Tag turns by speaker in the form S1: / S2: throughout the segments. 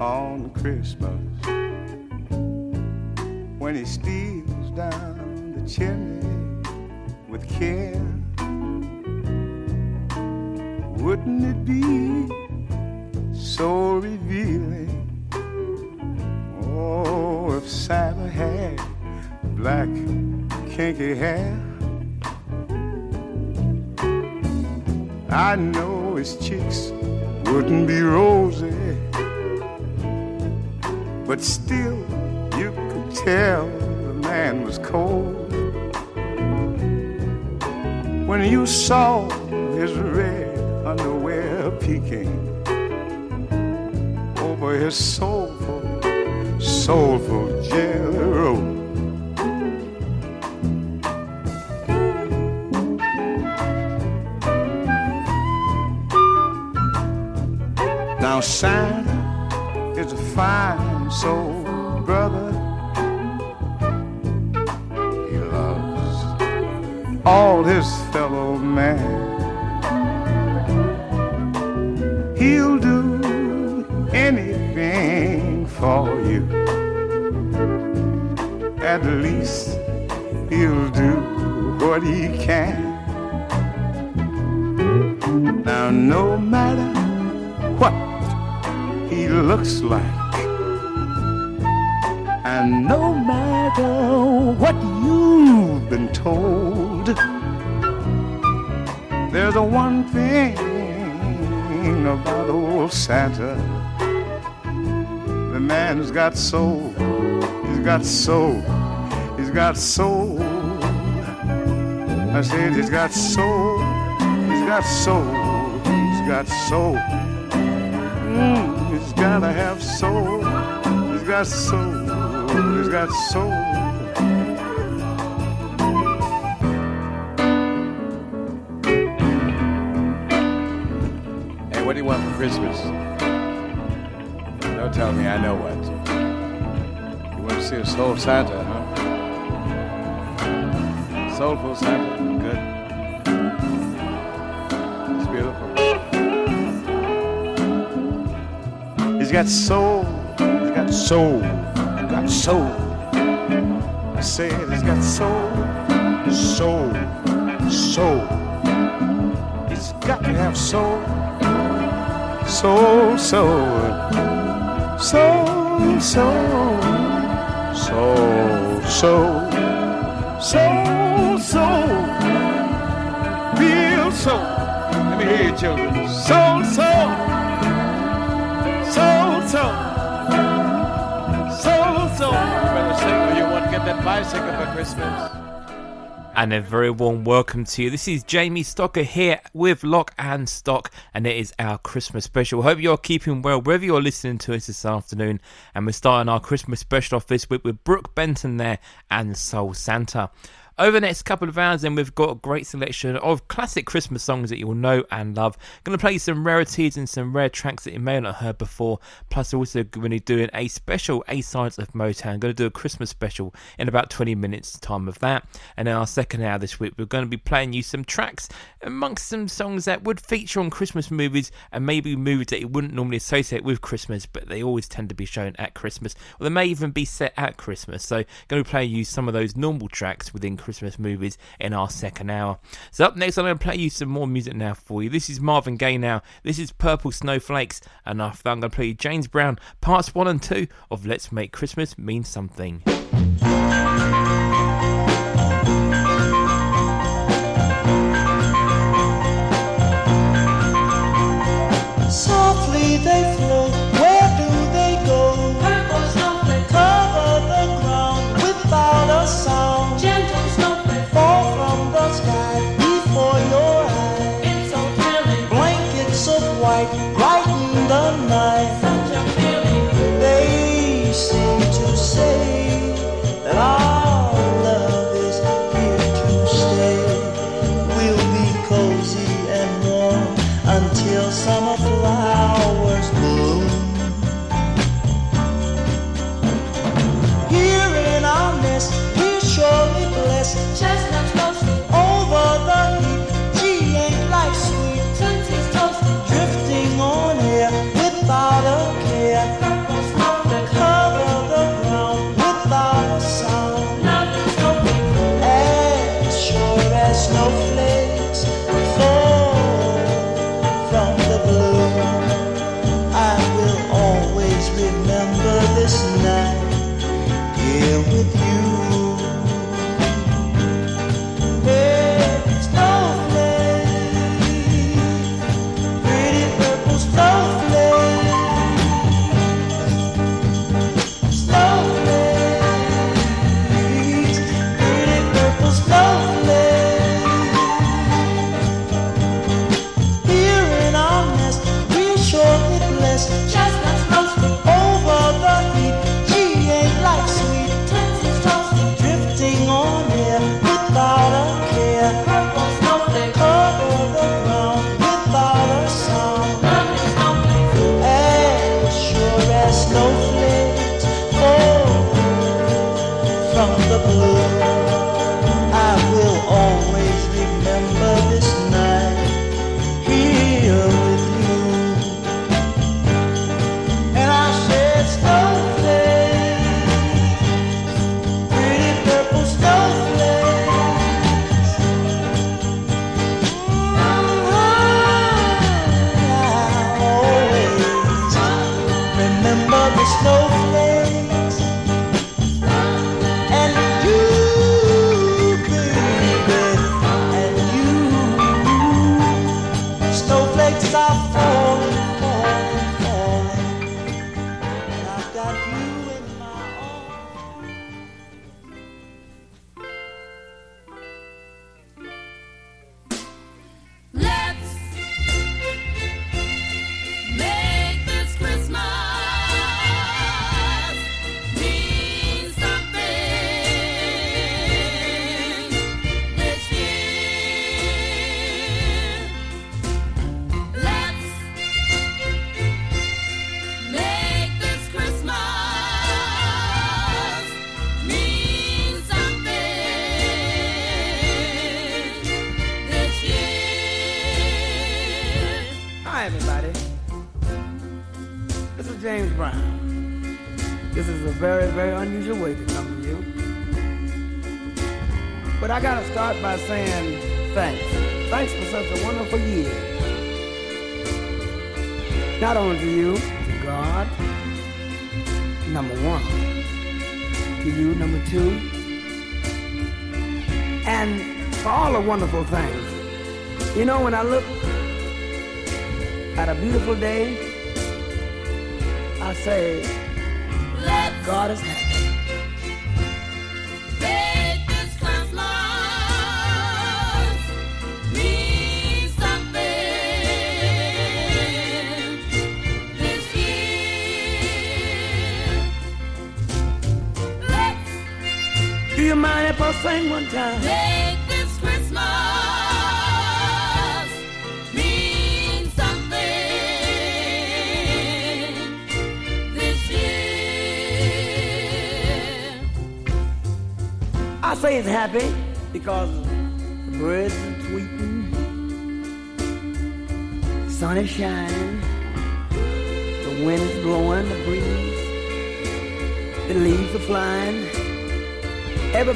S1: on Christmas, when he steals down the chimney with care, wouldn't it be so revealing? Oh, if Santa had black kinky hair. I know his cheeks wouldn't be rosy, but still you could tell the man was cold when you saw his red underwear peeking over his soulful, soulful jelly. Now Santa is a fine soul, brother. He loves all his fellow man. He'll do anything for you. At least he'll do what he can. Now, no matter what he looks like. And no matter what you've been told, there's a one thing about old Santa. The man's got soul, he's got soul, he's got soul. I said he's got soul, he's got soul, he's got soul. Mm, he's gotta have soul. He's got soul. Got soul.
S2: Hey, what do you want for Christmas? Don't tell me I know what. You want to see a soul Santa, huh? Soulful Santa. Good. It's beautiful.
S1: He's got soul. He's got soul. He's got soul. Said he's got soul. Soul. Soul. He's got to have soul. Soul, soul. Soul, soul. Soul, soul. Soul, soul. Real soul.
S2: Let me hear you, children.
S1: Soul. Soul,
S2: bicycle for Christmas.
S3: And a very warm welcome to you. This is Jamie Stocker here with Lock and Stock, and it is our Christmas special. Hope you're keeping well wherever you're listening to us this afternoon. And we're starting our Christmas special off this week with Brook Benton there and Soul Santa. Over the next couple of hours, then we've got a great selection of classic Christmas songs that you will know and love. Going to play some rarities and some rare tracks that you may not have heard before. Plus, also going to be doing a special A sides of Motown. Going to do a Christmas special in about 20 minutes time of that. And in our second hour this week, we're going to be playing you some tracks amongst some songs that would feature on Christmas movies and maybe movies that you wouldn't normally associate with Christmas, but they always tend to be shown at Christmas, or they may even be set at Christmas. So, going to play you some of those normal tracks within Christmas movies in our second hour. So, up next, I'm going to play you some more music now for you. This is Marvin Gaye now. This is Purple Snowflakes. And after that, I'm going to play you James Brown, parts one and two of Let's Make Christmas Mean Something.
S4: Softly they float,
S5: beautiful day, I say,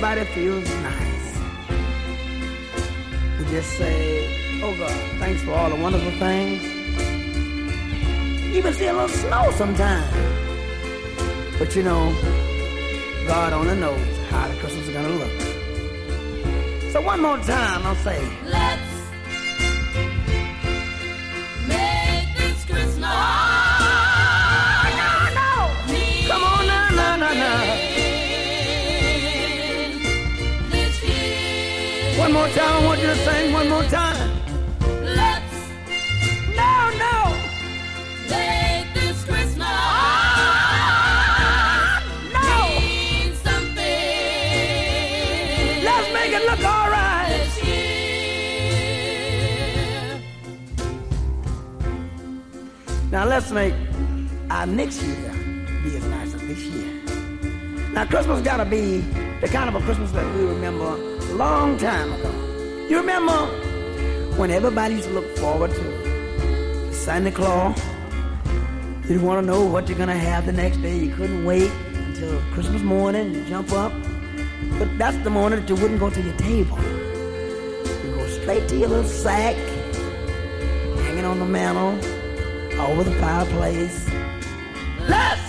S5: Everybody feels nice. We just say, oh God, thanks for all the wonderful things. Even see a little snow sometimes. But you know, God only knows how the Christmas is gonna look. So one more time, I'll say, more time, I want you to sing one more time.
S6: Let's
S5: No, no,
S6: make this Christmas
S5: no.
S6: mean something
S5: Let's make it look all right.
S6: this year.
S5: Now let's make our next year be as nice as this year. Now Christmas gotta be the kind of a Christmas that we remember long time ago. You remember when everybody used to look forward to Santa Claus? You didn't want to know what you're gonna have the next day. You couldn't wait until Christmas morning and jump up. But that's the morning that you wouldn't go to your table. You go straight to your little sack, hanging on the mantle, over the fireplace. Let's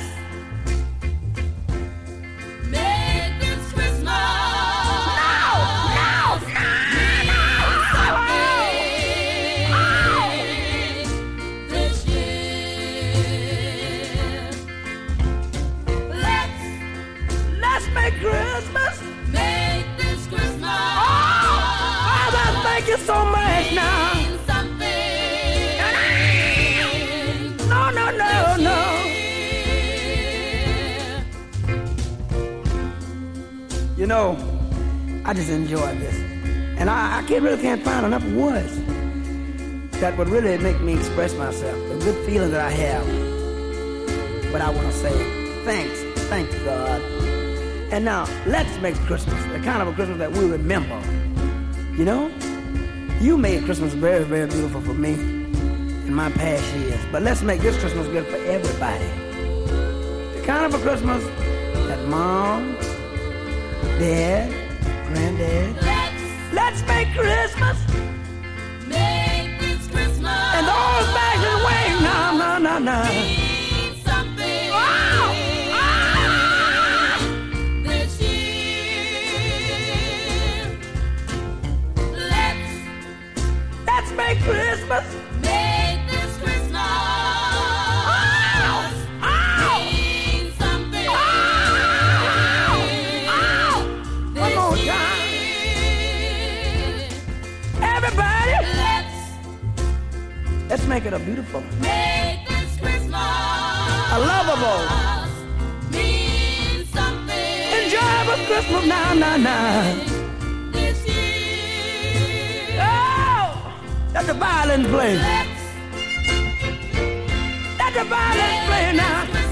S5: I just enjoy this. And I, I can't really can't find enough words that would really make me express myself. The good feeling that I have. But I want to say thanks. Thank God. And now, let's make Christmas the kind of a Christmas that we remember. You know? You made Christmas very, very beautiful for me in my past years. But let's make this Christmas good for everybody. The kind of a Christmas that mom, dad, granddad,
S6: Let's
S5: let's make Christmas.
S6: Make this Christmas.
S5: And all bags and wings. No, no, no, make it a beautiful,
S6: make this Christmas
S5: a lovable,
S6: mean something
S5: enjoyable Christmas. Now, now, now.
S6: this year.
S5: Oh, let the violin play. Let the violin play now.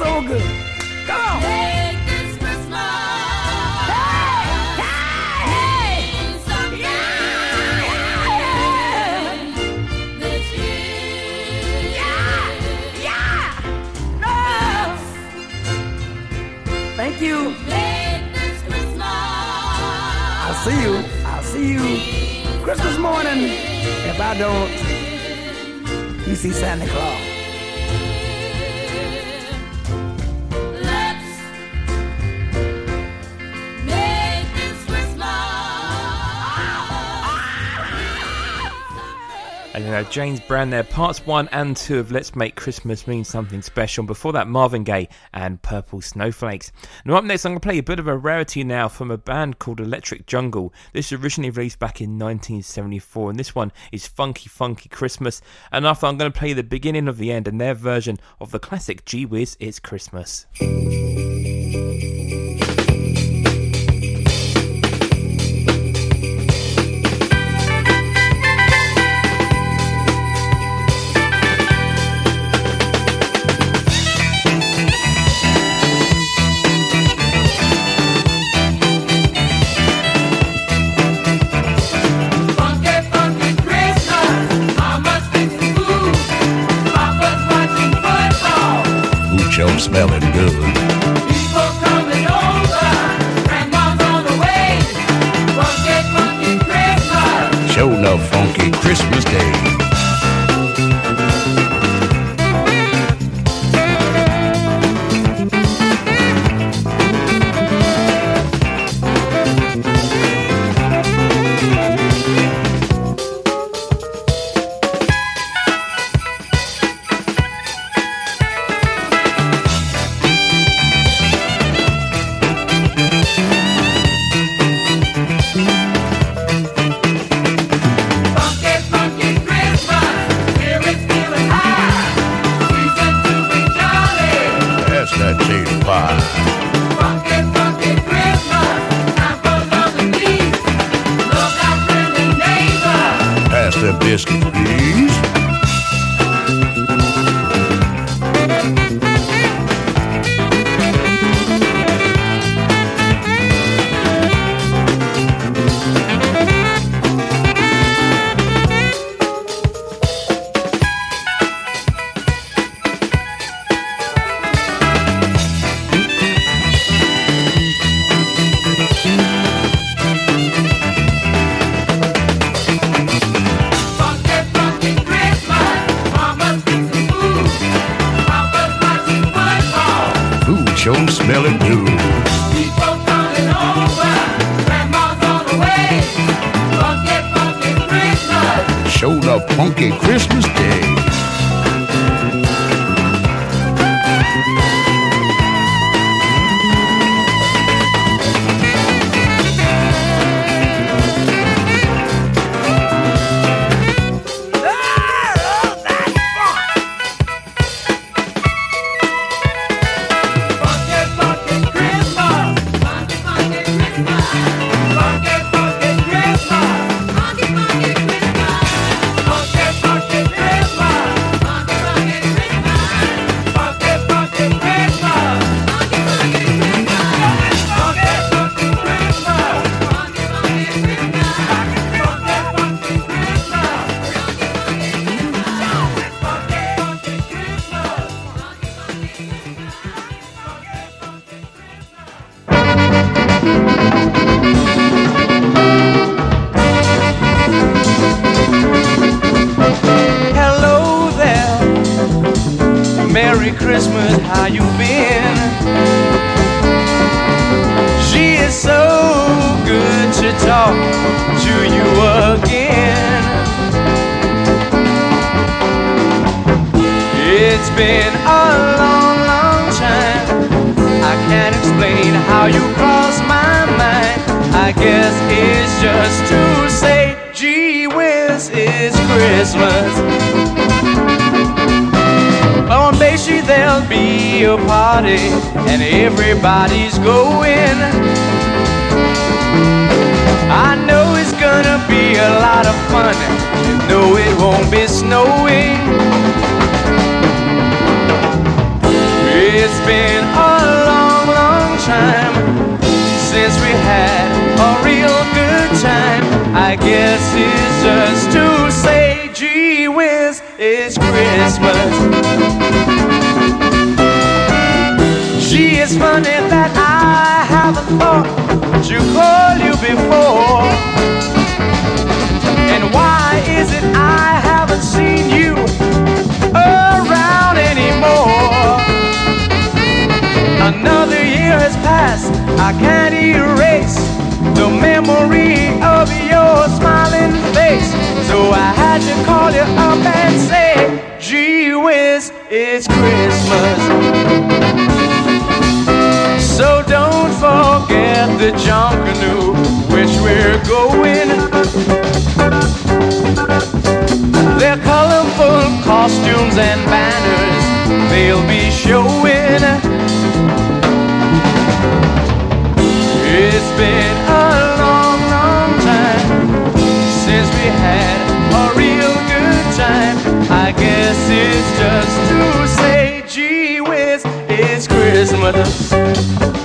S5: So good. Come on. Thank you. I'll see you. I'll see you Christmas morning. If I don't, you see Santa Claus.
S3: And you know, James Brown there, parts one and two of Let's Make Christmas Mean Something Special. Before that, Marvin Gaye and Purple Snowflakes. Now, up next, I'm going to play a bit of a rarity now from a band called Electric Jungle. This was originally released back in 1974, and this one is Funky Funky Christmas. And after, I'm going to play the beginning of the end and their version of the classic Gee Whiz It's Christmas.
S7: It's
S8: just to say, gee whiz, it's Christmas. Gee, it's funny that I haven't thought to call you before. And why is it I haven't seen you around anymore? Another year has passed, I can't erase the memory face. So I had to call you up and say, gee whiz, it's Christmas. So don't forget the Junkanoo, which we're going. Their colorful costumes and banners they'll be showing. It's been a we had a real good time. I guess it's just to say, gee whiz, it's Christmas.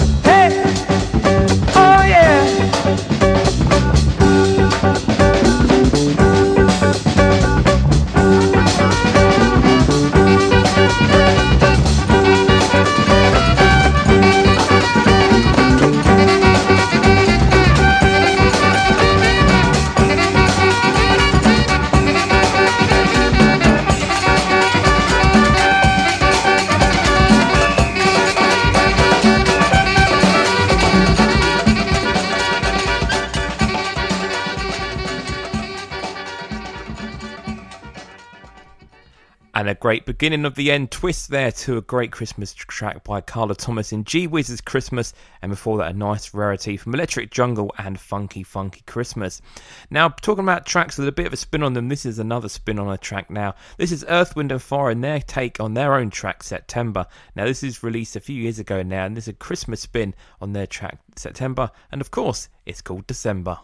S3: Beginning of the end twist there to a great Christmas track by Carla Thomas in Gee Whiz's Christmas, and before that, a nice rarity from Electric Jungle and Funky Funky Christmas. Now, talking about tracks with a bit of a spin on them, this is another spin on a track now. This is Earth, Wind and Fire and their take on their own track, September. Now, this is released a few years ago now, and this is a Christmas spin on their track, September, and of course, it's called December.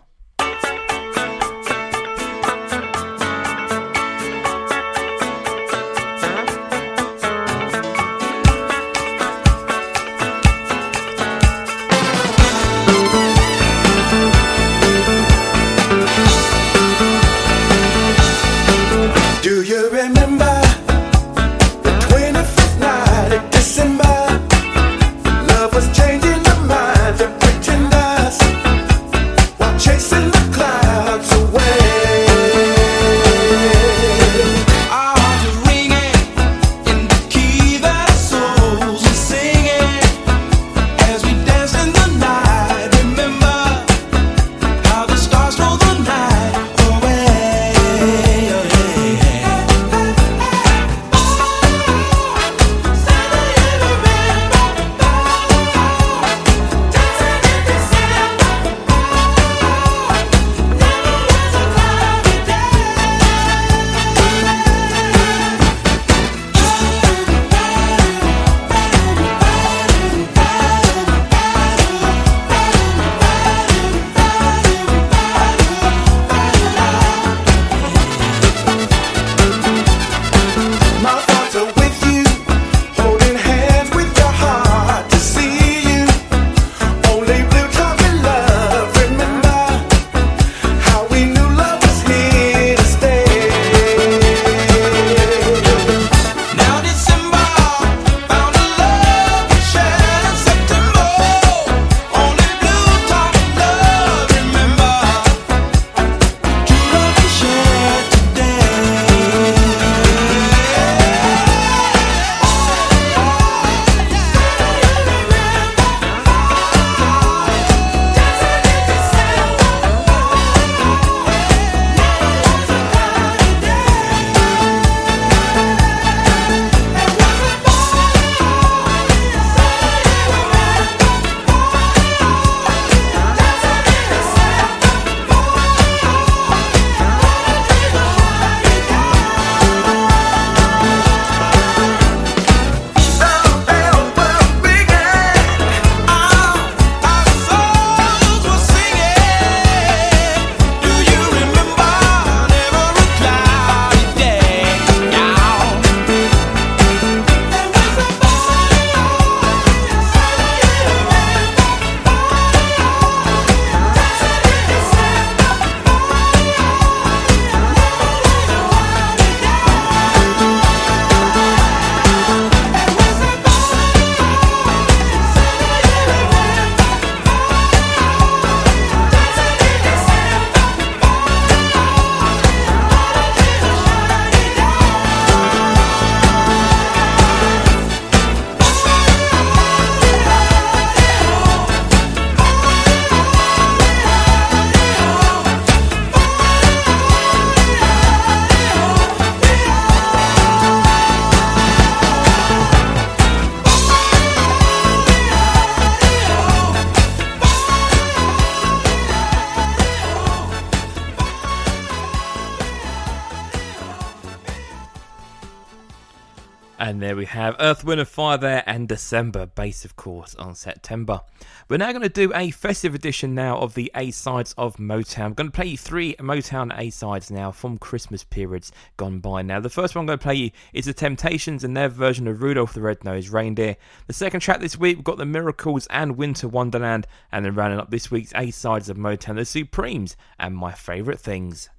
S3: Have Earth, Wind and Fire there and December, base of course on September. We're now going to do a festive edition now of the A-sides of Motown. I'm going to play you three Motown A-sides now from Christmas periods gone by now. The first one I'm going to play you is The Temptations and their version of Rudolph the Red-Nosed Reindeer. The second track this week we've got The Miracles and Winter Wonderland and then rounding up this week's A-sides of Motown, The Supremes and My Favourite Things.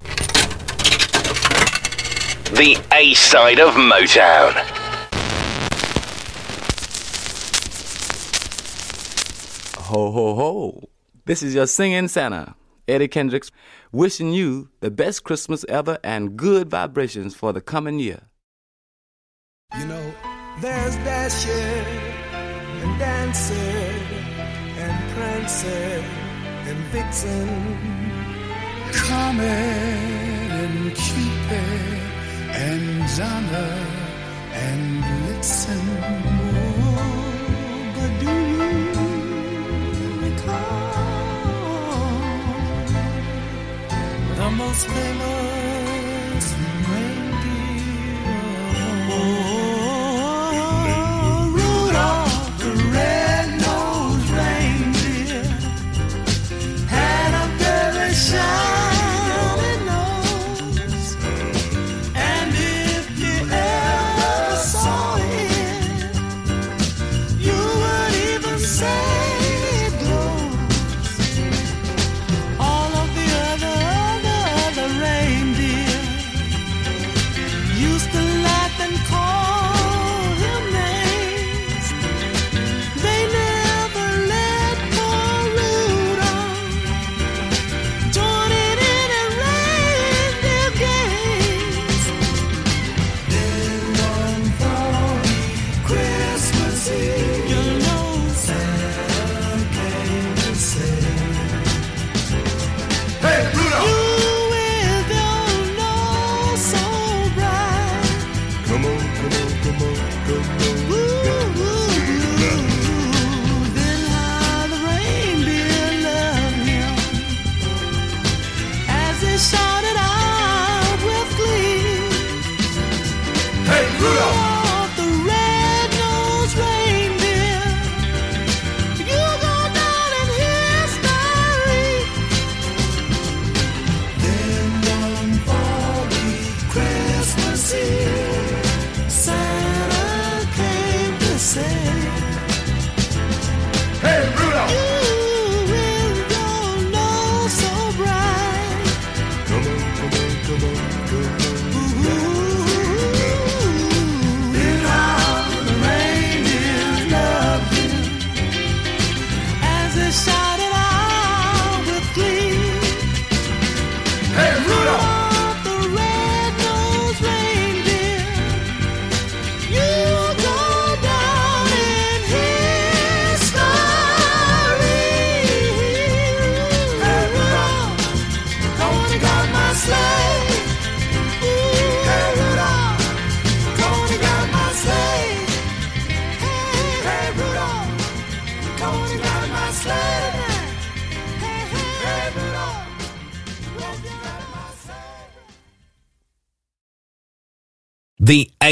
S9: The A side of Motown.
S10: Ho, ho, ho. This is your singing Santa, Eddie Kendricks, wishing you the best Christmas ever and good vibrations for the coming year.
S1: You know, there's Dasher and Dancer and Prancer and Vixen, Comet and Cupid and Donner and Blitzen. The most famous reindeer? Oh,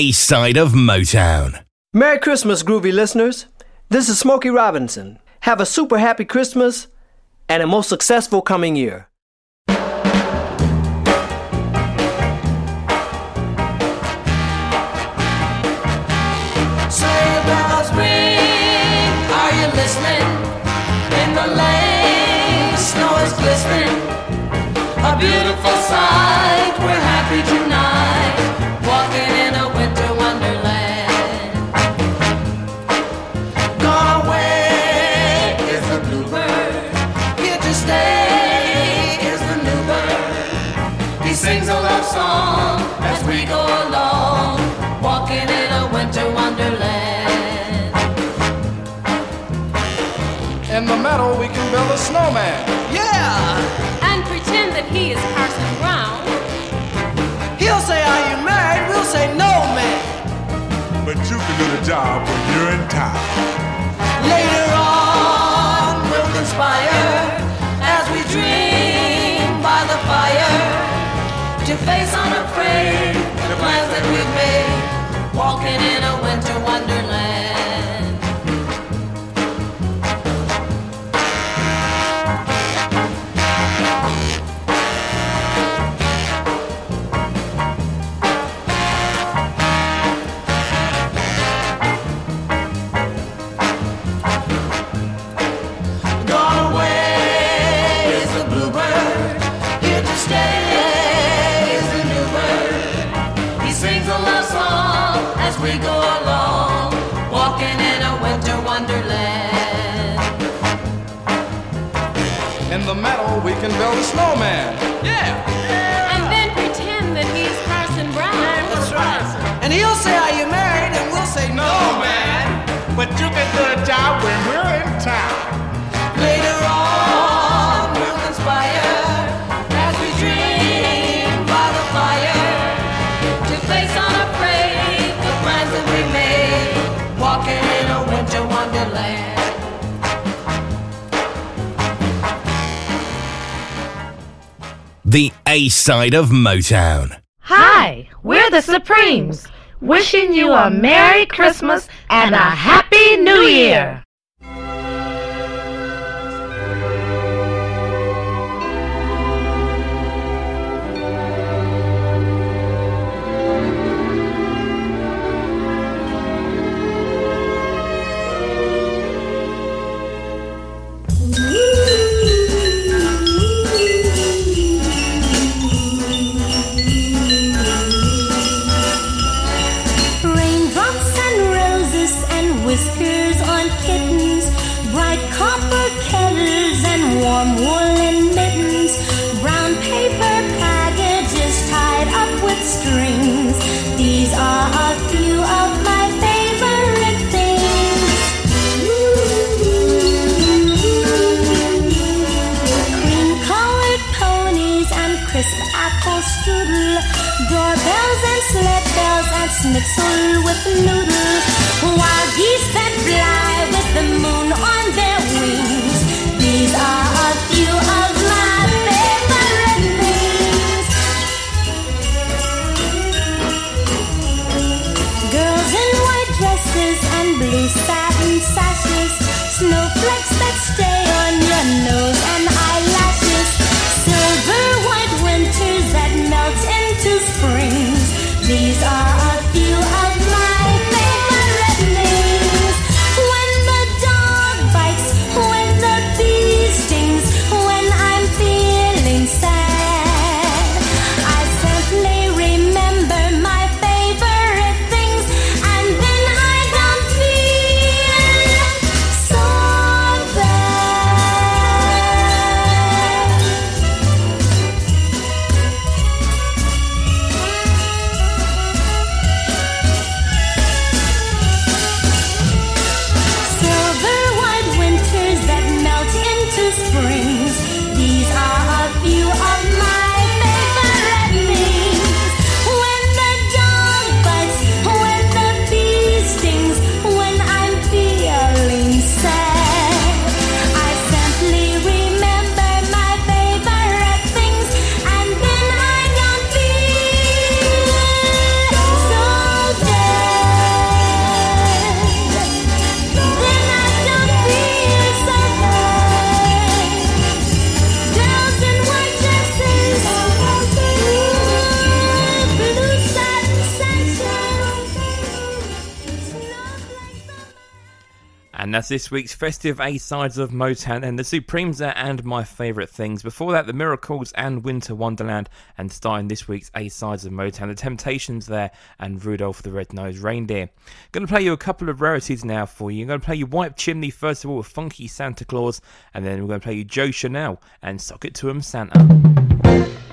S9: A side of Motown.
S11: Merry Christmas, groovy listeners. This is Smokey Robinson. Have a super happy Christmas and a most successful coming year.
S12: Sleigh bells ring, are you listening? In the lane, snow is glistening. A beautiful sight, we're happy In the
S13: meadow, we can build a snowman.
S11: Yeah!
S14: And pretend that he is Parson Brown.
S11: He'll say, Are you married? We'll say, No, man.
S15: But you can do the job when you're in town.
S12: Later on, we'll conspire as we dream by the fire to face unafraid the plans that we've made, walking in a a love song as we go along, walking
S16: in a winter wonderland. In the meadow, we can build a snowman. Yeah. yeah.
S14: And then pretend that he's Parson Brown.
S16: That's right.
S17: And he'll say, Are you married? And we'll say, No,
S12: man. But you can do a job when we're
S18: The A
S9: side of Motown.
S19: Hi, we're the Supremes, wishing you a Merry Christmas and a Happy New Year.
S20: Sled bells and schnitzel with noodles,
S21: this week's festive A sides of Motown and the Supremes and my favourite things. Before that, the Miracles and Winter Wonderland, and starting this week's A sides of Motown, the Temptations there and Rudolph the Red-Nosed Reindeer. Going to play you a couple of rarities now for you. I'm going to play you White Chimney first of all with Funky Santa Claus, and then we're going to play you Joe Chanel and Sock It to Him Santa.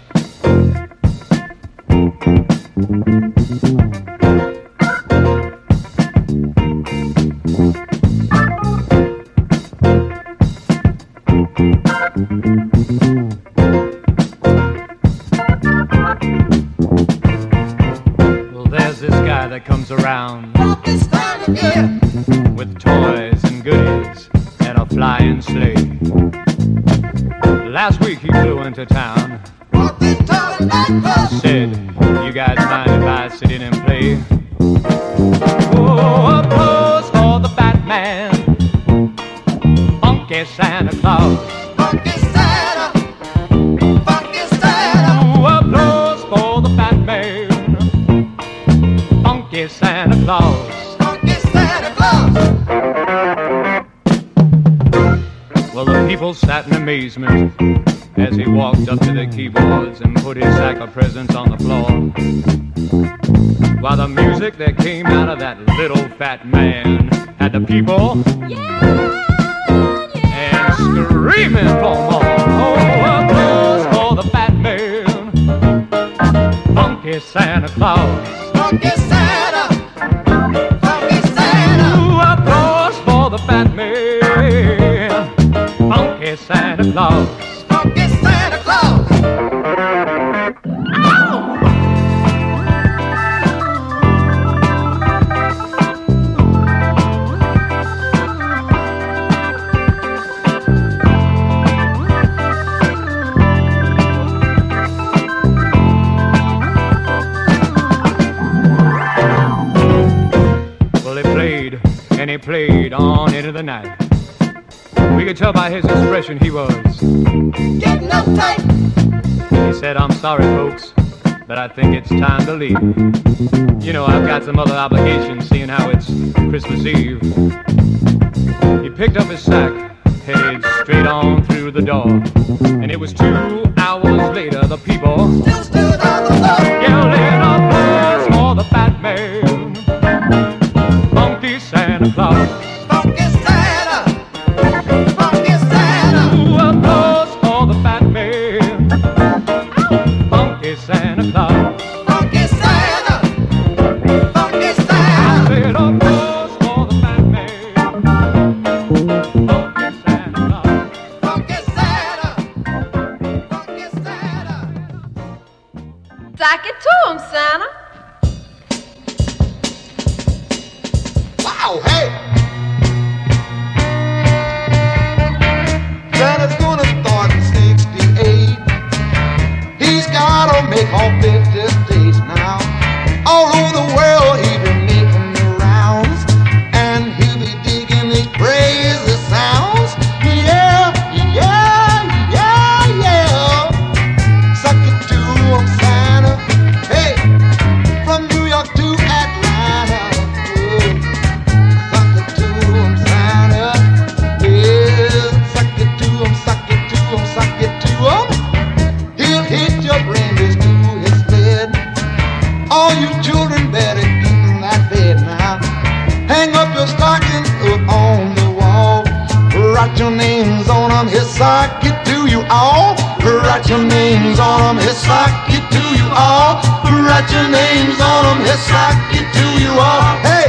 S22: Write your names on 'em, he'll sock it to you all. Write your names on 'em, he'll sock it to you all. Hey,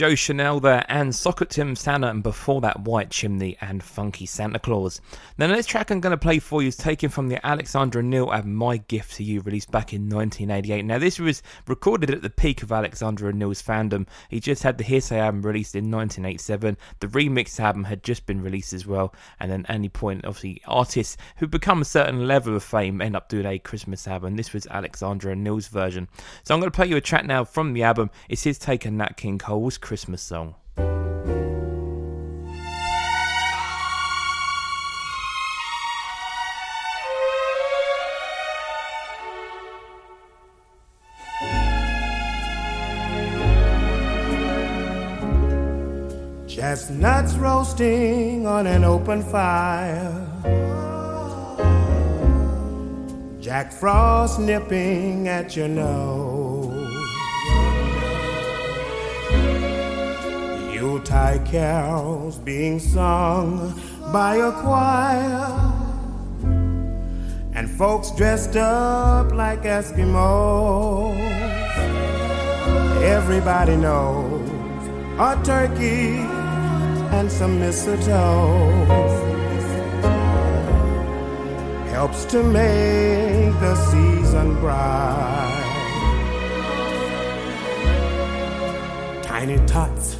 S22: Joe Chanel there and Sock It to Him Santa,
S3: and before that, White Chimney and Funky Santa Claus. Now, the next track I'm going to play for you is taken from the Alexander O'Neal album My Gift to You, released back in 1988. Now, this was recorded at the peak of Alexander O'Neal's fandom. He just had the Hearsay album released in 1987. The remix album had just been released as well. And then, any point, obviously, artists who become a certain level of fame end up doing a Christmas album. This was Alexander O'Neal's version. So, I'm going to play you a track now from the album. It's his take on Nat King Cole's Christmas song.
S1: Chestnuts roasting on an open fire. Jack Frost nipping at your nose. Yuletide carols being sung by a choir. And folks dressed up like Eskimos. Everybody knows a turkey, and some mistletoe helps to make the season bright. Tiny tots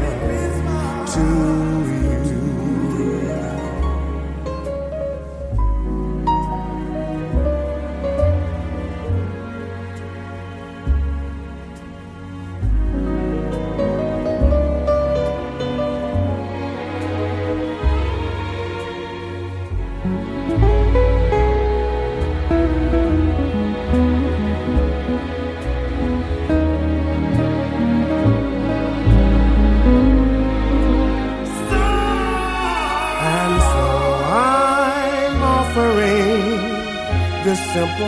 S1: to you.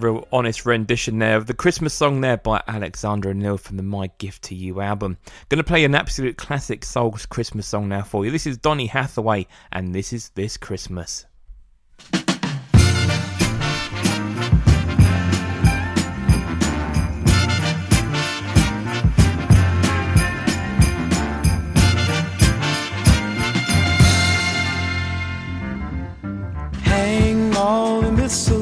S3: Real honest rendition there of the Christmas song there by Alexander O'Neal from the My Gift to You album. Gonna play an absolute classic soul Christmas song now for you. This is Donny Hathaway, and this is This Christmas.
S8: Hang all the mistletoe.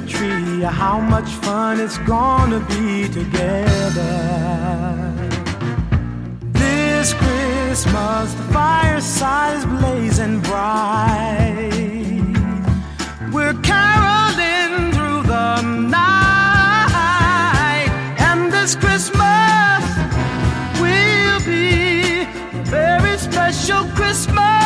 S8: Tree, how much fun it's gonna be together. This Christmas, the fireside is blazing bright. We're caroling through the night, and this Christmas will be a very special Christmas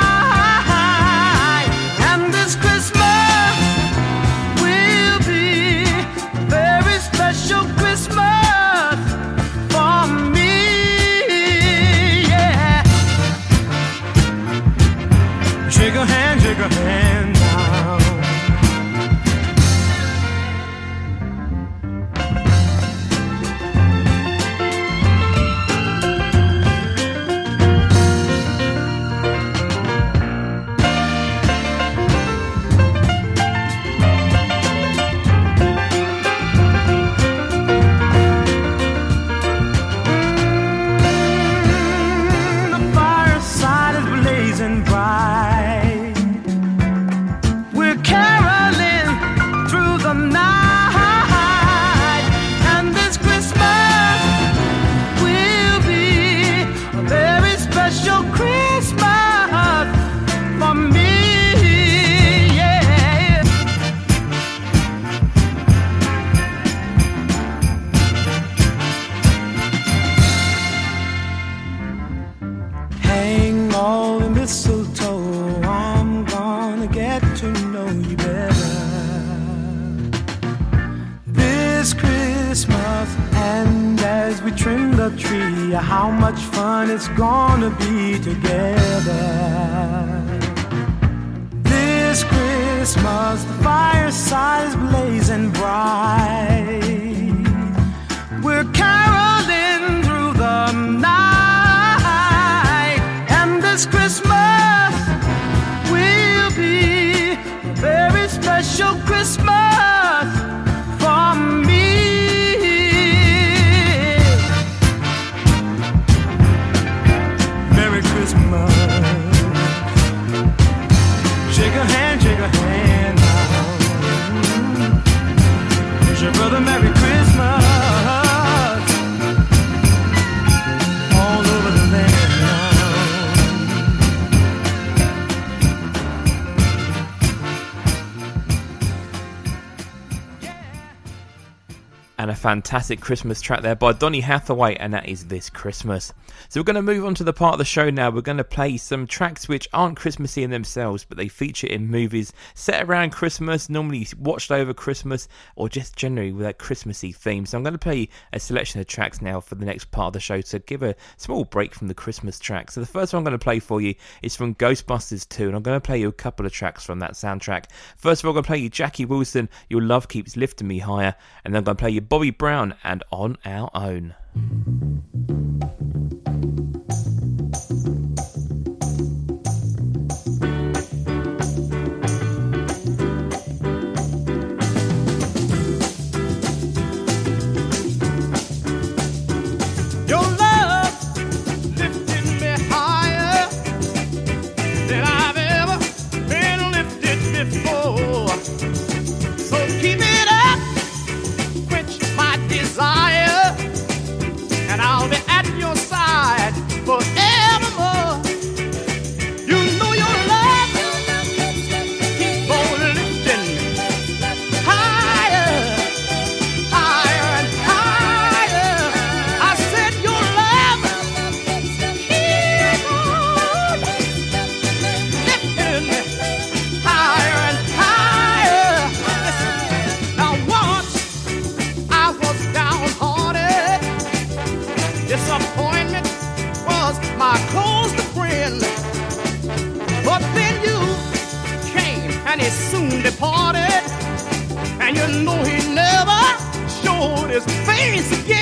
S3: fantastic Christmas track there by Donny Hathaway, and that is This Christmas. So we're going to move on to the part of the show now. We're going to play some tracks which aren't Christmassy in themselves, but they feature in movies set around Christmas, normally watched over Christmas, or just generally with a Christmassy theme. So I'm going to play a selection of tracks now for the next part of the show to give a small break from the Christmas tracks. So the first one I'm going to play for you is from Ghostbusters 2, and I'm going to play you a couple of tracks from that soundtrack. First of all, I'm going to play you Jackie Wilson, Your Love Keeps Lifting Me Higher, and then I'm going to play you Bobby Brown and On Our Own.
S23: Face again.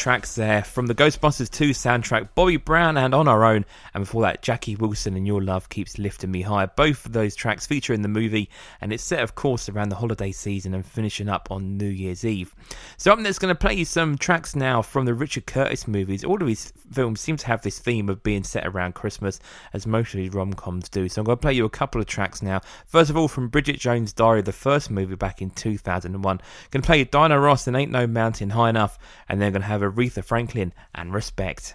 S3: Tracks there from the Ghostbusters 2 soundtrack, Bobby Brown and On Our Own, and before that, Jackie Wilson and Your Love Keeps Lifting Me High. Both of those tracks feature in the movie, and it's set, of course, around the holiday season and finishing up on New Year's Eve. So I'm just going to play you some tracks now from the Richard Curtis movies. All of his films seem to have this theme of being set around Christmas, as most of his rom-coms do. So I'm going to play you a couple of tracks now. First of all, from Bridget Jones' Diary, the first movie back in 2001. Going to play you Diana Ross and Ain't No Mountain High Enough, and then going to have Aretha Franklin and Respect.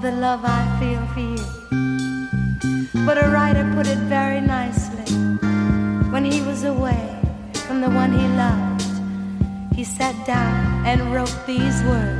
S20: the love I feel for you. But a writer put it very nicely. When he was away from the one he loved, he sat down and wrote these words.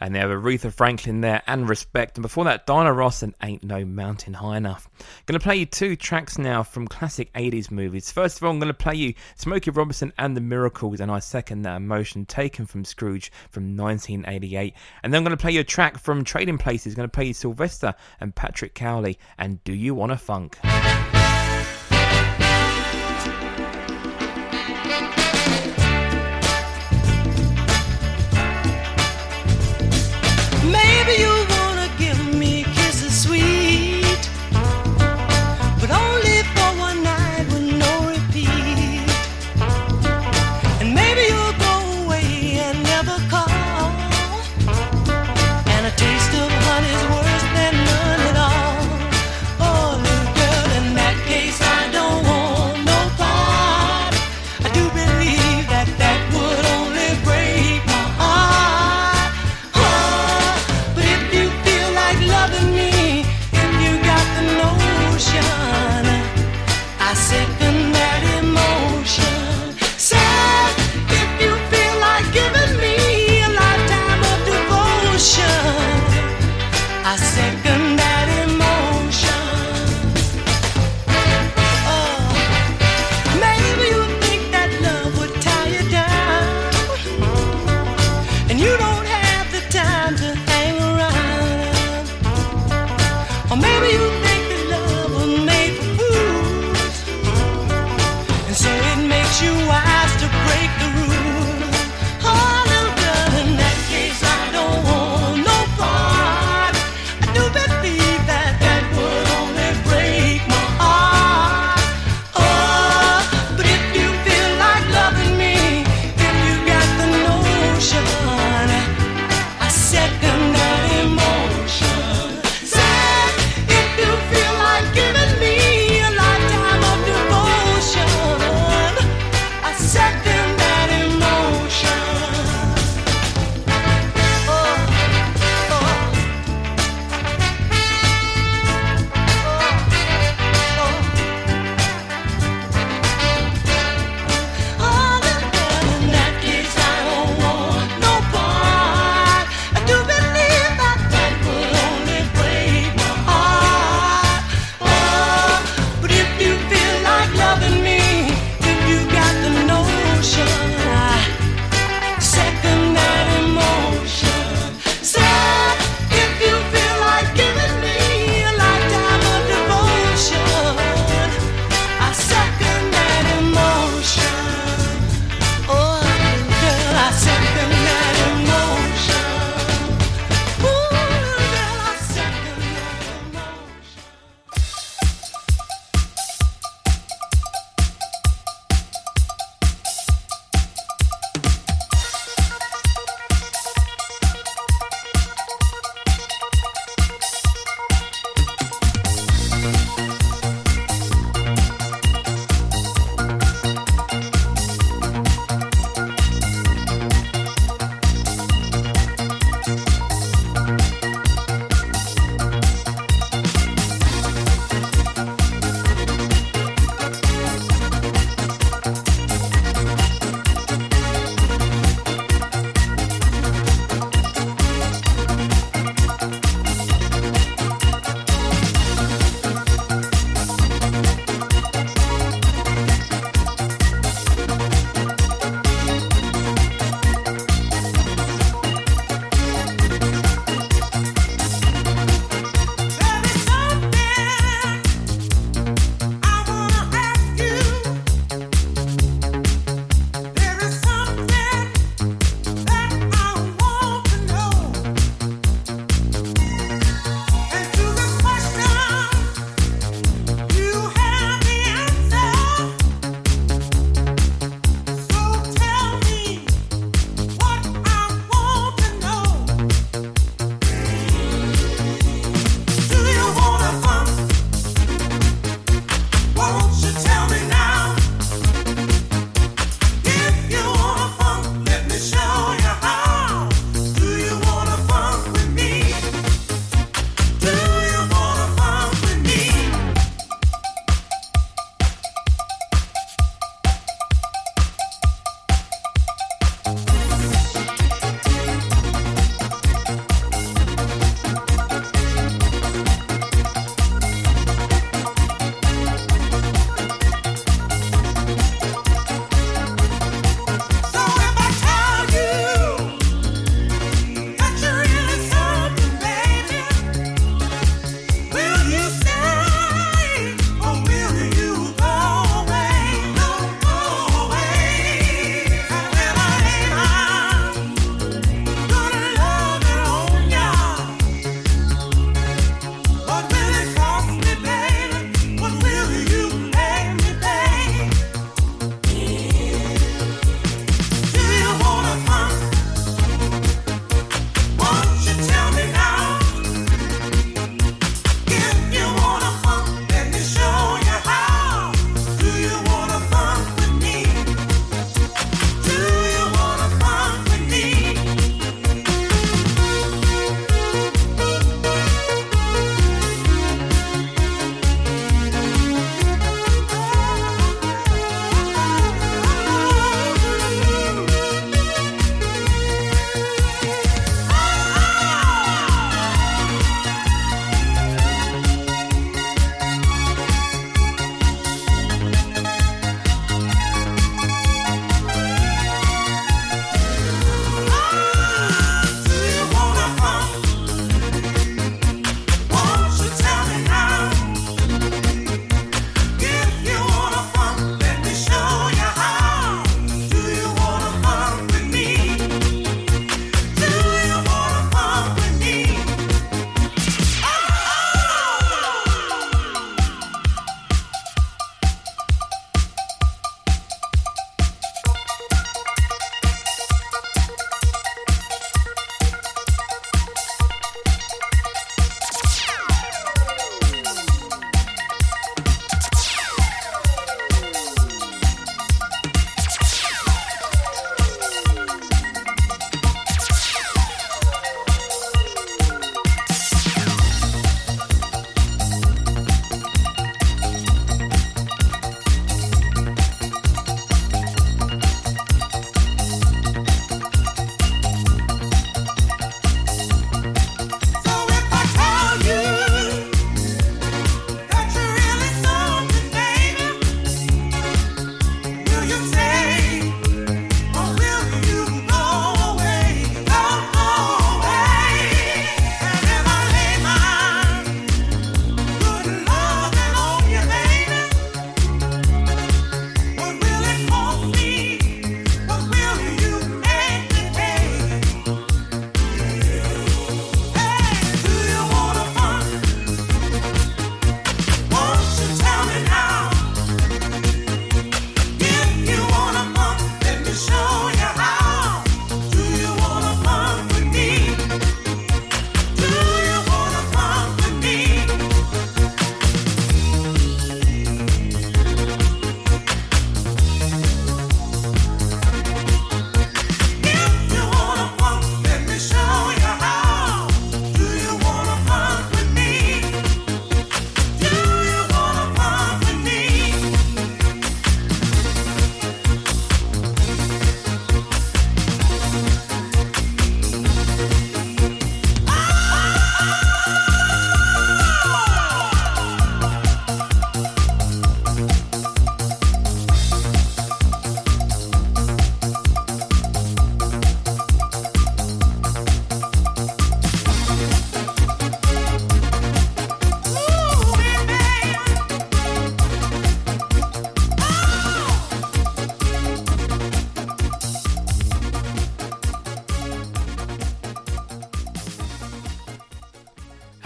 S3: And they have Aretha Franklin there and Respect. And before that, Diana Ross and Ain't No Mountain High Enough. To play you two tracks now from classic 80s movies. First of all, I'm to play you Smokey Robinson and the Miracles, and I second that emotion taken from Scrooge from 1988. And then I'm to play you a track from Trading Places. to play you Sylvester and Patrick Cowley and Do You Wanna Funk?
S20: Maybe you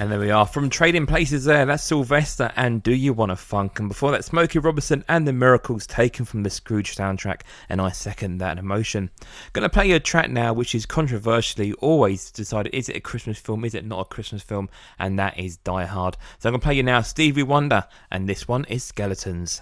S20: And
S3: there we are. From Trading Places there, that's Sylvester and Do You Wanna Funk? And before that, Smokey Robinson and the Miracles taken from the Scrooge soundtrack. And I second that emotion. Gonna play you a track now which is controversially always decided is it a Christmas film, is it not a Christmas film? And that is Die Hard. So I'm gonna play you now Stevie Wonder, and this one is Skeletons.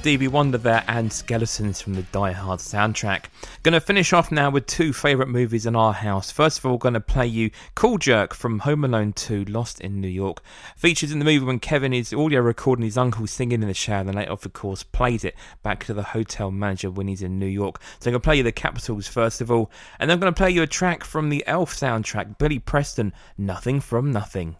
S3: Stevie Wonder there and Skeletons from the Die Hard soundtrack. To finish off now with two favourite movies in our house. First of all, to play you Cool Jerk from Home Alone 2 Lost in New York. Features in the movie when Kevin is audio recording his uncle singing in the shower, and then later, of course, plays it back to the hotel manager when he's in New York. So I'm to play you the Capitols first of all, and then I'm to play you a track from the Elf soundtrack, Billy Preston, Nothing from Nothing.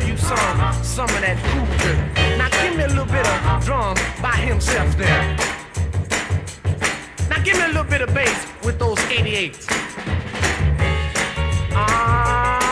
S23: Show you some, some of that dirt. Now give me a little bit of drum by himself there. Now give me a little bit of bass with those 88s. Ah,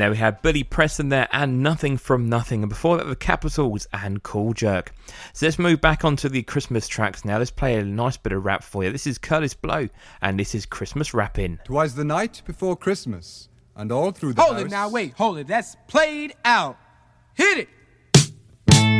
S3: there we had Billy Preston there and Nothing from Nothing. And before that, the Capitols and Cool Jerk. So let's move back onto the Christmas tracks now. Let's play a nice bit of rap for you. This is Kurtis Blow, and this is Christmas Rapping.
S24: Twas the night before Christmas, and all through the
S25: Hold
S24: house.
S25: it now, wait, hold it. That's played out. Hit it.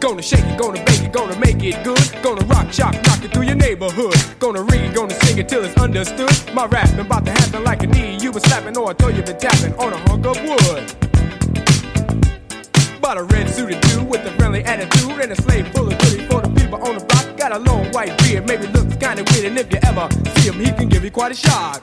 S25: Gonna shake it, gonna bake it, gonna make it good. Gonna rock, shock, rock it through your neighborhood. Gonna read, gonna sing it till it's understood. My rapping about to happen like a knee. You been slapping or I thought you been tapping on a hunk of wood. Bought a red suited dude with a friendly attitude and a slave full of goodies for the people on the block. Got a long white beard, maybe looks kinda weird, and if you ever see him, he can give you quite a shock.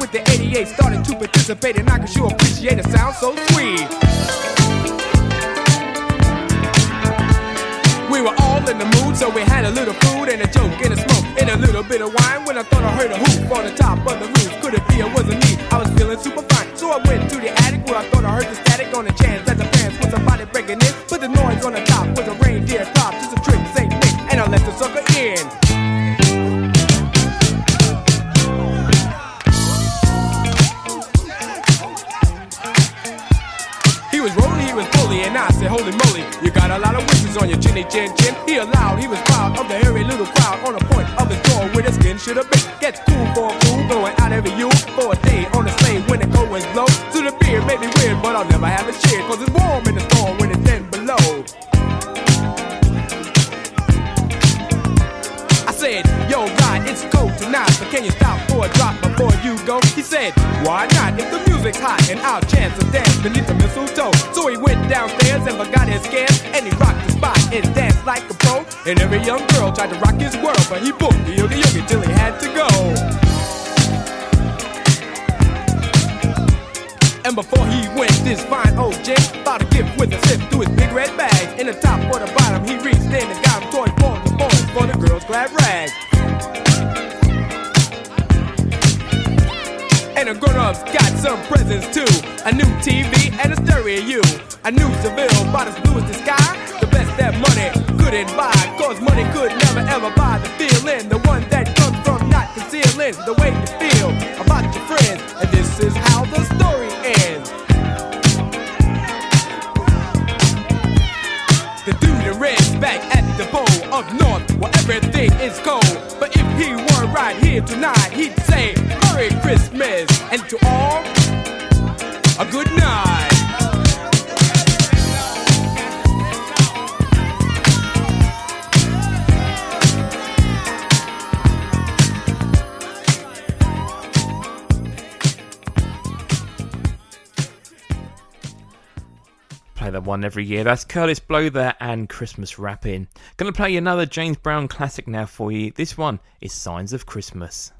S25: With the 88 started to participate, and I can sure appreciate it sound so sweet. We were all in the mood, so we had a little food and a joke and a smoke and a little bit of wine. When I thought I heard a hoop on the top of the roof, could it be it wasn't me? I was feeling super fine, so I went to the attic where I thought I heard the static on the chance that the fans was somebody breaking in. But the noise on the top was a reindeer on your chinny chin chin. He allowed, he was proud of the hairy little crowd on the point of his door where the skin should have been. Gets cool for a fool, going out every you for a day on the sleigh when the cold winds blow. To the beer may be weird, but I'll never have a cheer, cause it's warm in the storm when it's 10 below. I said, yo, God, it's cold tonight, but can you stop for a drop before you go? He said, why not? If the music's hot and I'll chance a dance beneath the mistletoe. So he went downstairs and forgot his scams, and he rocked the spot and danced like a pro. And every young girl tried to rock his world, but he booked the yogi yogi till he had to go. And before he went, this fine old gent bought a gift with a sip through his big red bag. In the top or the bottom, he reached in and got him toys for the boys for the girls' glad rags. And the grown-ups got some presents too. A new TV and a stereo. You. A new Seville, about as blue as the sky. The best that money couldn't buy. Cause money could never ever buy the feeling. The one that comes from not concealing the way you feel about your friends. And this is how the story ends. Pole up north where everything is cold. But if he weren't right here tonight, he'd say Merry Christmas and to all a good night.
S3: One every year. That's Kurtis Blow there and Christmas Wrapping. Gonna play another James Brown classic now for you. This one is Signs
S5: of Christmas.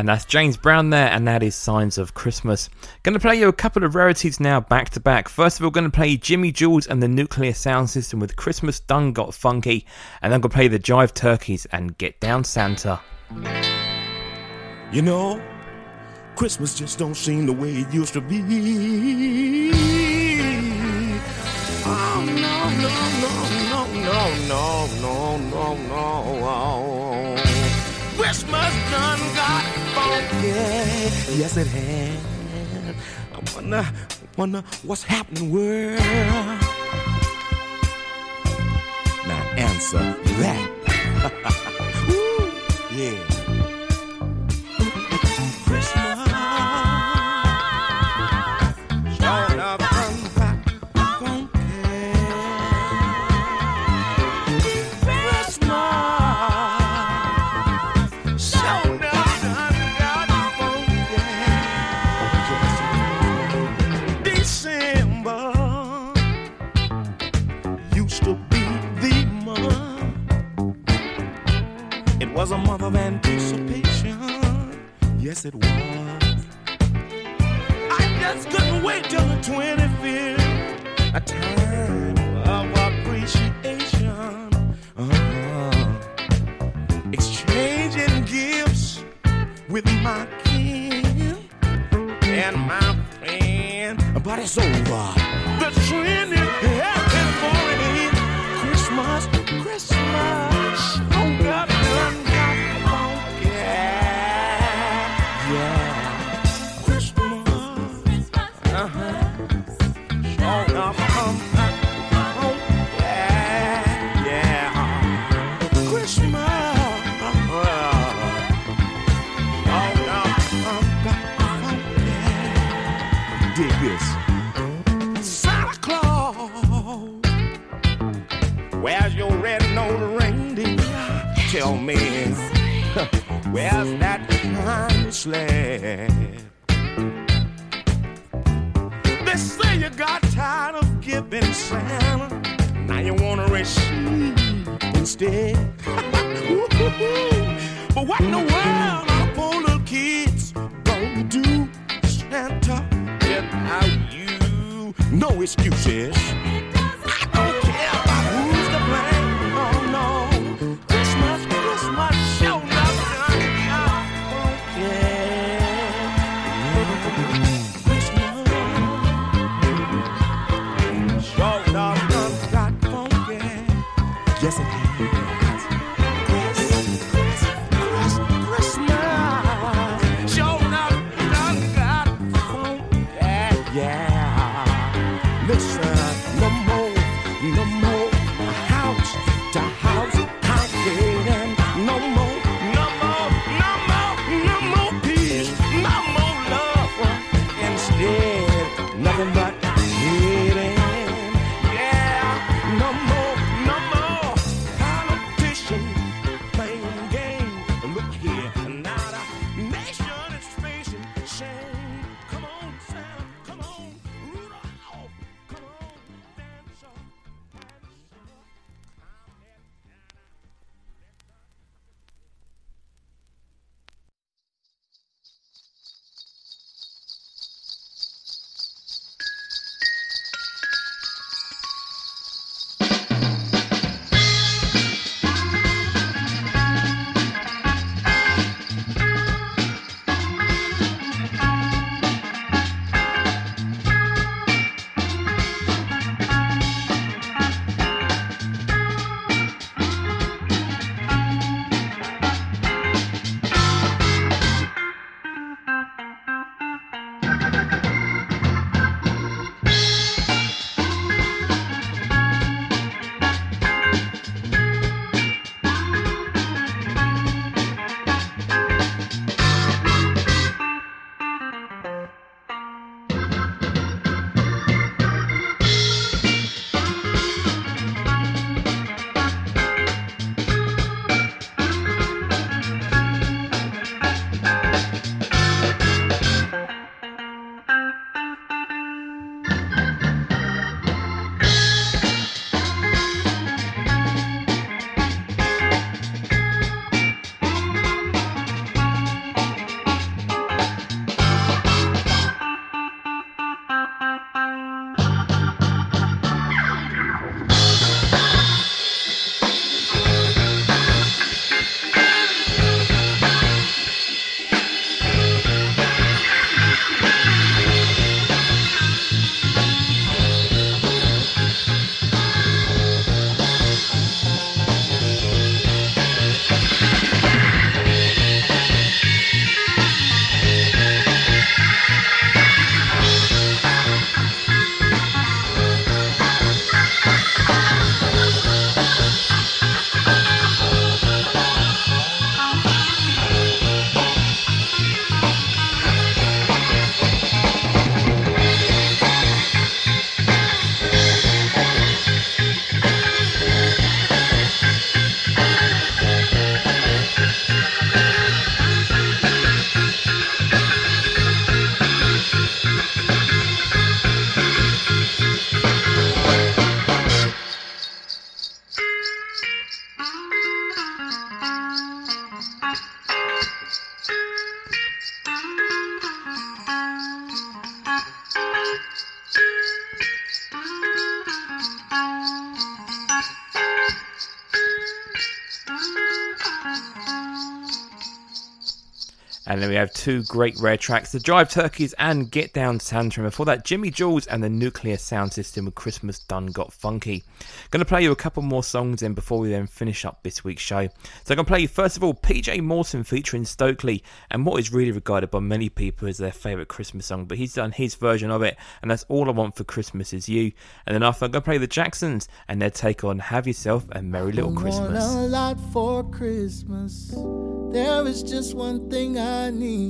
S3: And that's James Brown there, and that is Signs of Christmas. Going to play you a couple of rarities now back to back. First of all, going to play Jimmy Jules and the Nuclear Sound System with Christmas Done Got Funky, and then going to play the Jive Turkeys and Get Down Santa.
S1: You know, Christmas just don't seem the way it used to be. Oh, no, no, no, no, no, no, no. yes it has. I wonder, wonder what's happening, world. Now answer that.
S3: two great rare tracks, The Jive Turkeys and Get Down Santa. And before that, Jimmy Jules and the Nuclear Sound System with Christmas Done Got Funky. Going to play you a couple more songs in before we then finish up this week's show. So I'm going to play you first of all PJ Morton featuring Stokley and what is really regarded by many people as their favourite Christmas song, but he's done his version of it, and that's All I Want for Christmas Is You. And then after, I'm going to play the Jacksons and their take on Have Yourself a Merry Little
S26: Want
S3: Christmas.
S26: a lot for Christmas. There is just one thing I need.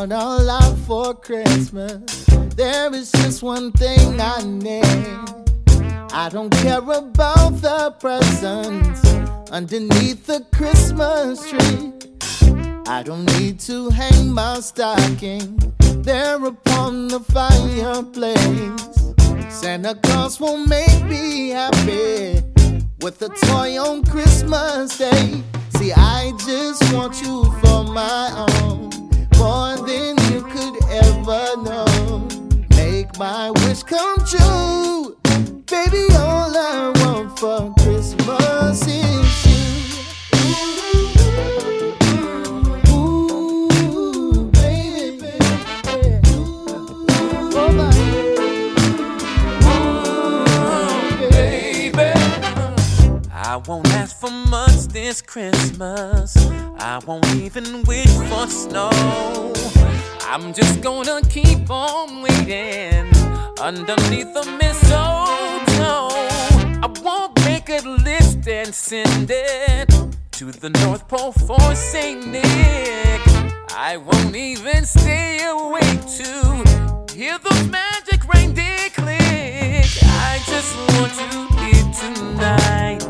S26: want a lot for Christmas. There is just one thing I need. I don't care about the presents underneath the Christmas tree. I don't need to hang my stocking there upon the fireplace. Santa Claus won't make me happy with a toy on Christmas Day. See, I just want you for my own, more than you could ever know. Make my wish come true. Baby, all I want for Christmas is you. Ooh, baby. Oh, my.
S8: baby. I won't ask for much this Christmas. I won't even wish for snow. I'm just gonna keep on waiting underneath the mistletoe. I won't make a list and send it to the North Pole for Saint Nick. I won't even stay awake to hear those magic reindeer click. I just want you here tonight,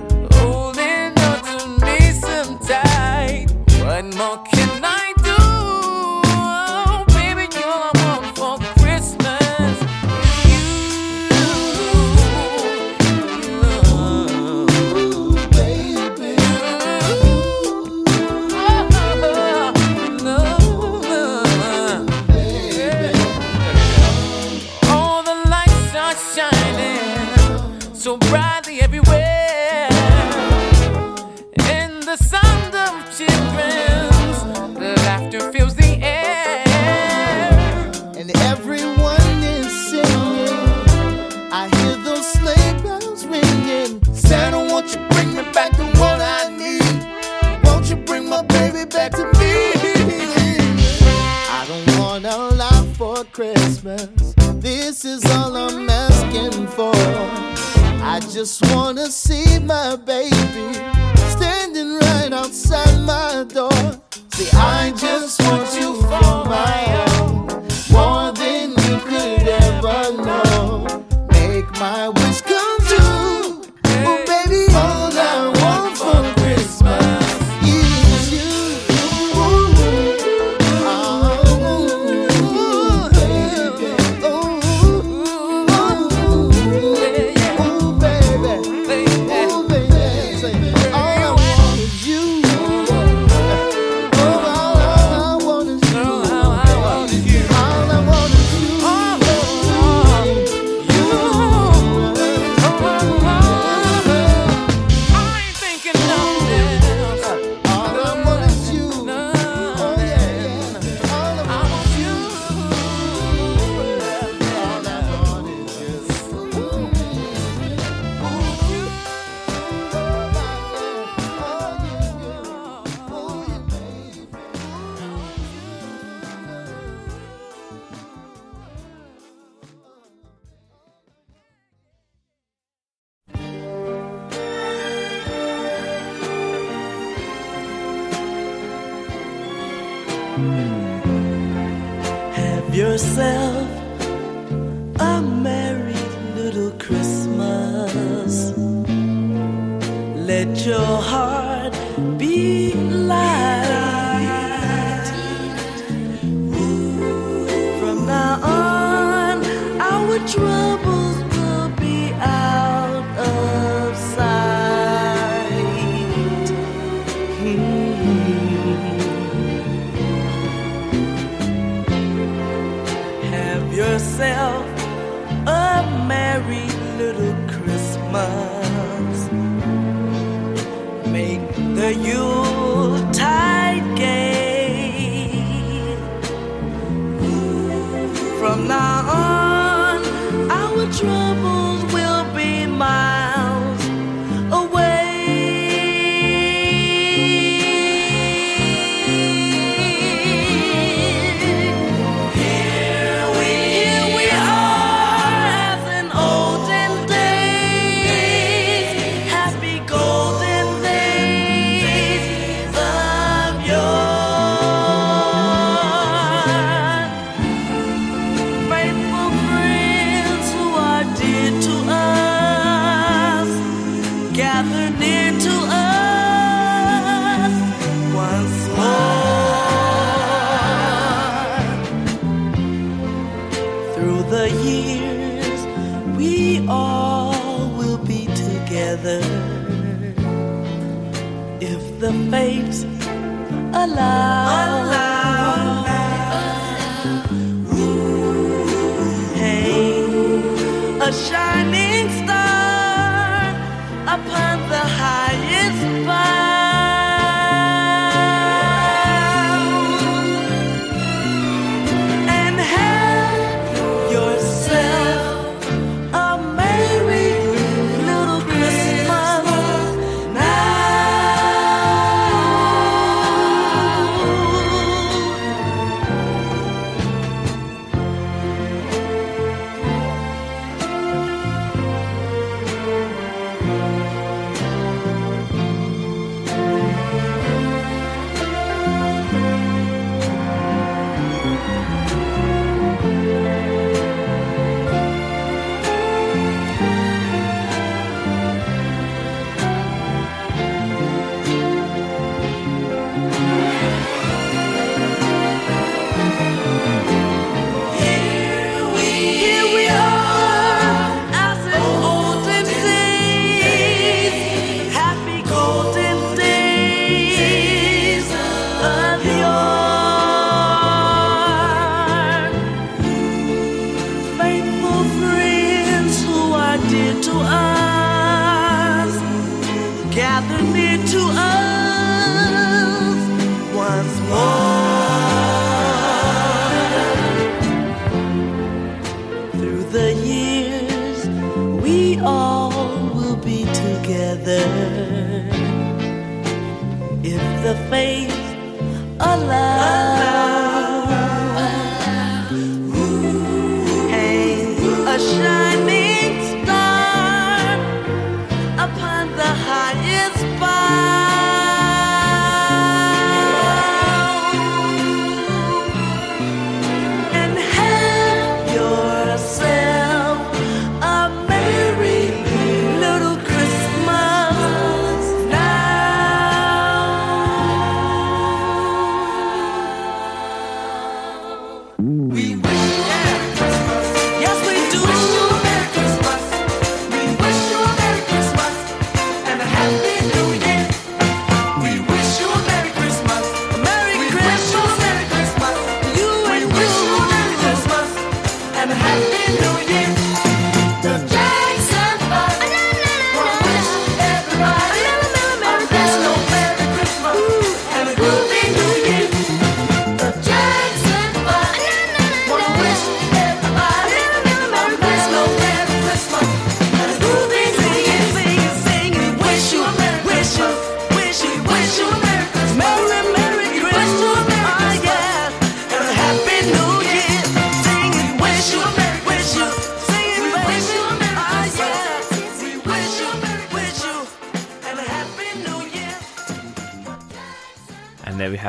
S8: Christmas.
S26: This is all I'm asking for. I just wanna see my baby standing right outside my door. See, I just want you for my own,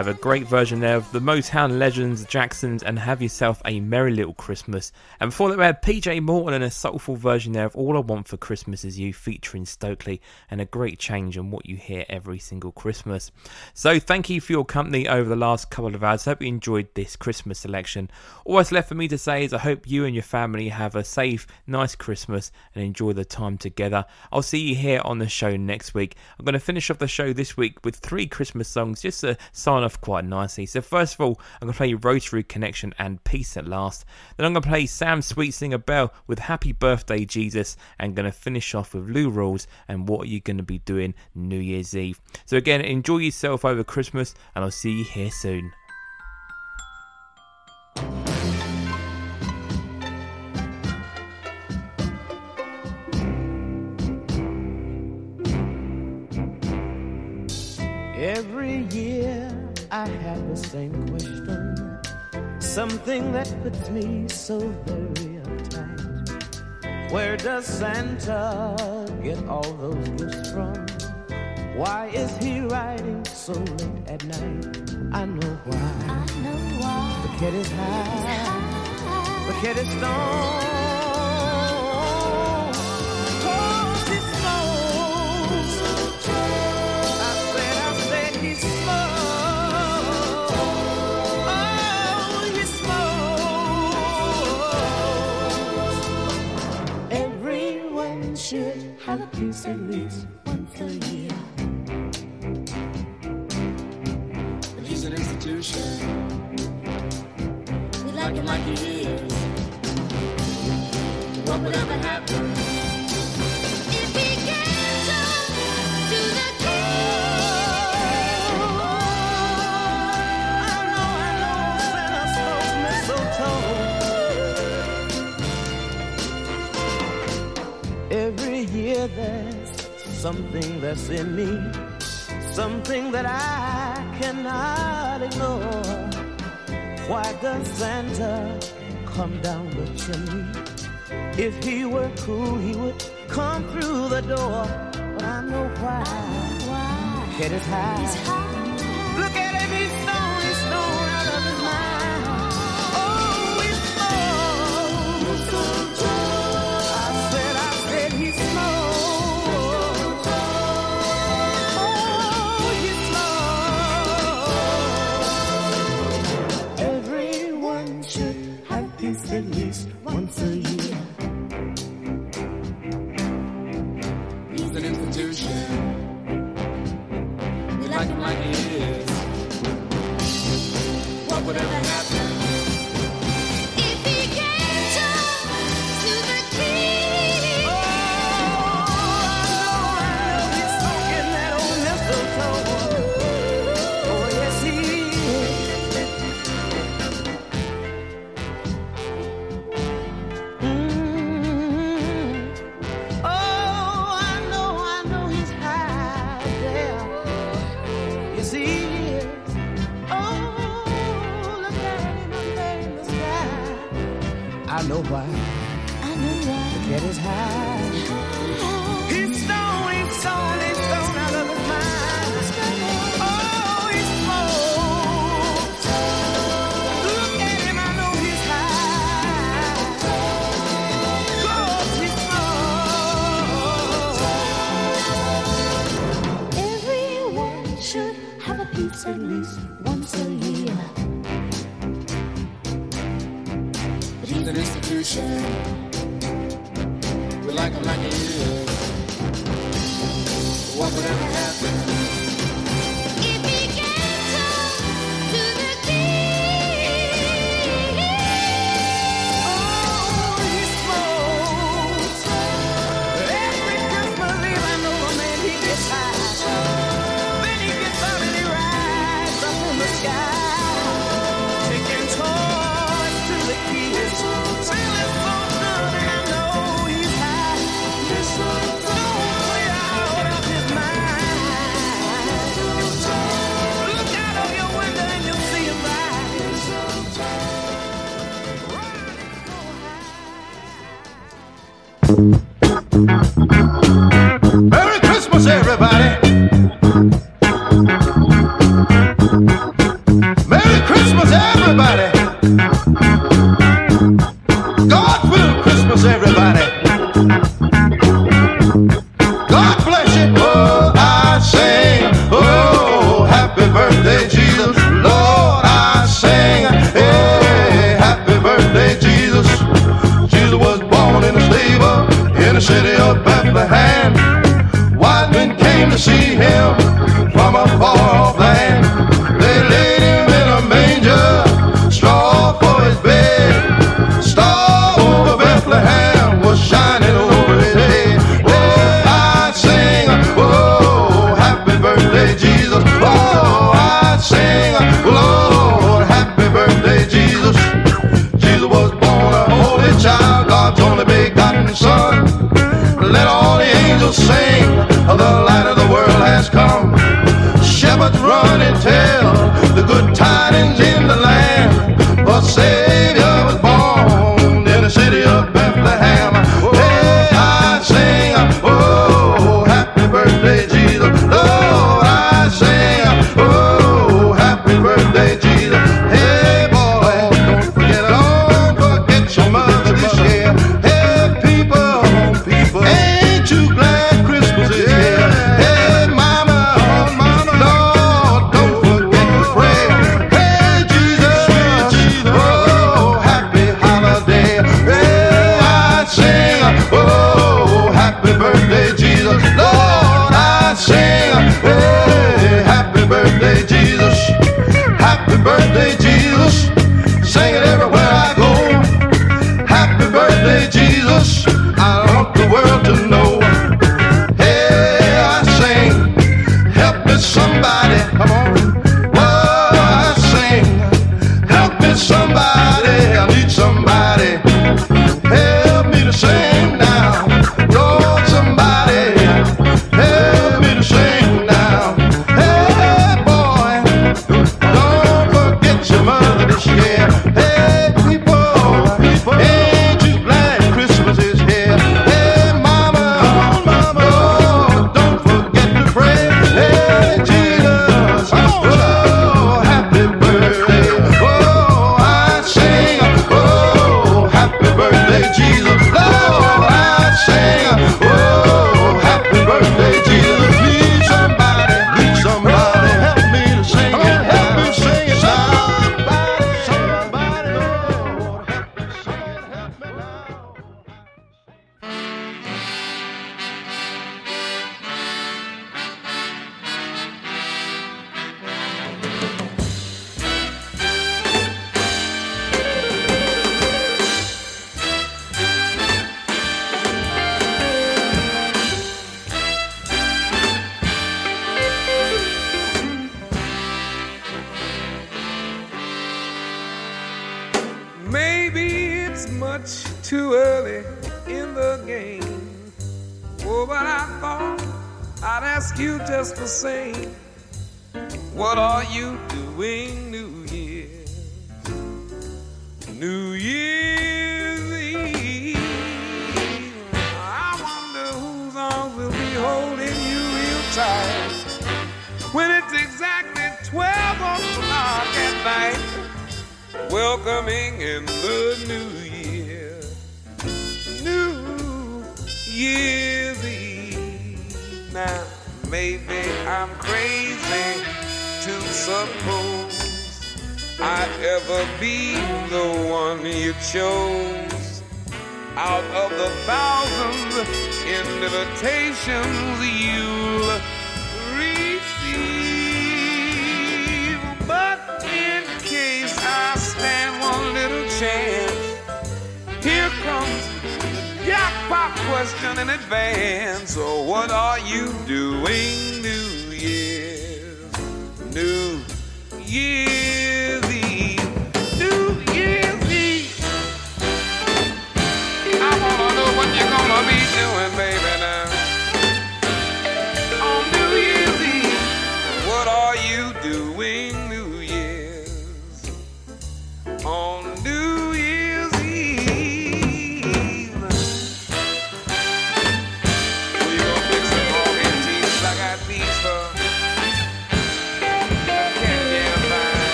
S27: have a
S3: great version there of the Motown legends, Jacksons, and Have Yourself a Merry Little Christmas. And before that, we had PJ Morton and a soulful version there of All I Want for Christmas Is You featuring Stokley, and a great change on what you hear every single Christmas. So, thank you for your company over the last couple of hours. Hope you enjoyed this Christmas selection. All that's left for me to say is I hope you and your family have a safe, nice Christmas and enjoy the time together. I'll see you here on the show next week. I'm going to finish off the show this week with three Christmas songs just to sign off quite nicely. So first of all, I'm going to play Rotary Connection and Peace at Last. Then I'm going to play Sam Sweet Singer Bell with Happy Birthday Jesus and going to finish off with Lou Rawls and What Are You Going to Be Doing New Year's Eve. So again, enjoy yourself over Christmas and I'll see you here soon.
S28: Every year I had the same question. Something that puts me so very uptight. Where does Santa get all those gifts from? Why is he riding so late at night? I know why. I know why. The kid is high. The kid is stoned. Holidays at least once a year.
S22: He's an institution. We like him like he is. What would ever happen?
S28: there's something that's in me, something that I cannot ignore. Why does Santa come down the chimney? If he were cool, he would come through the door. But I know why. I
S22: know why. Head is high.
S28: He's high. Look at him, he's so know why. I know why. High.
S22: We like them like it is. What would ever happen?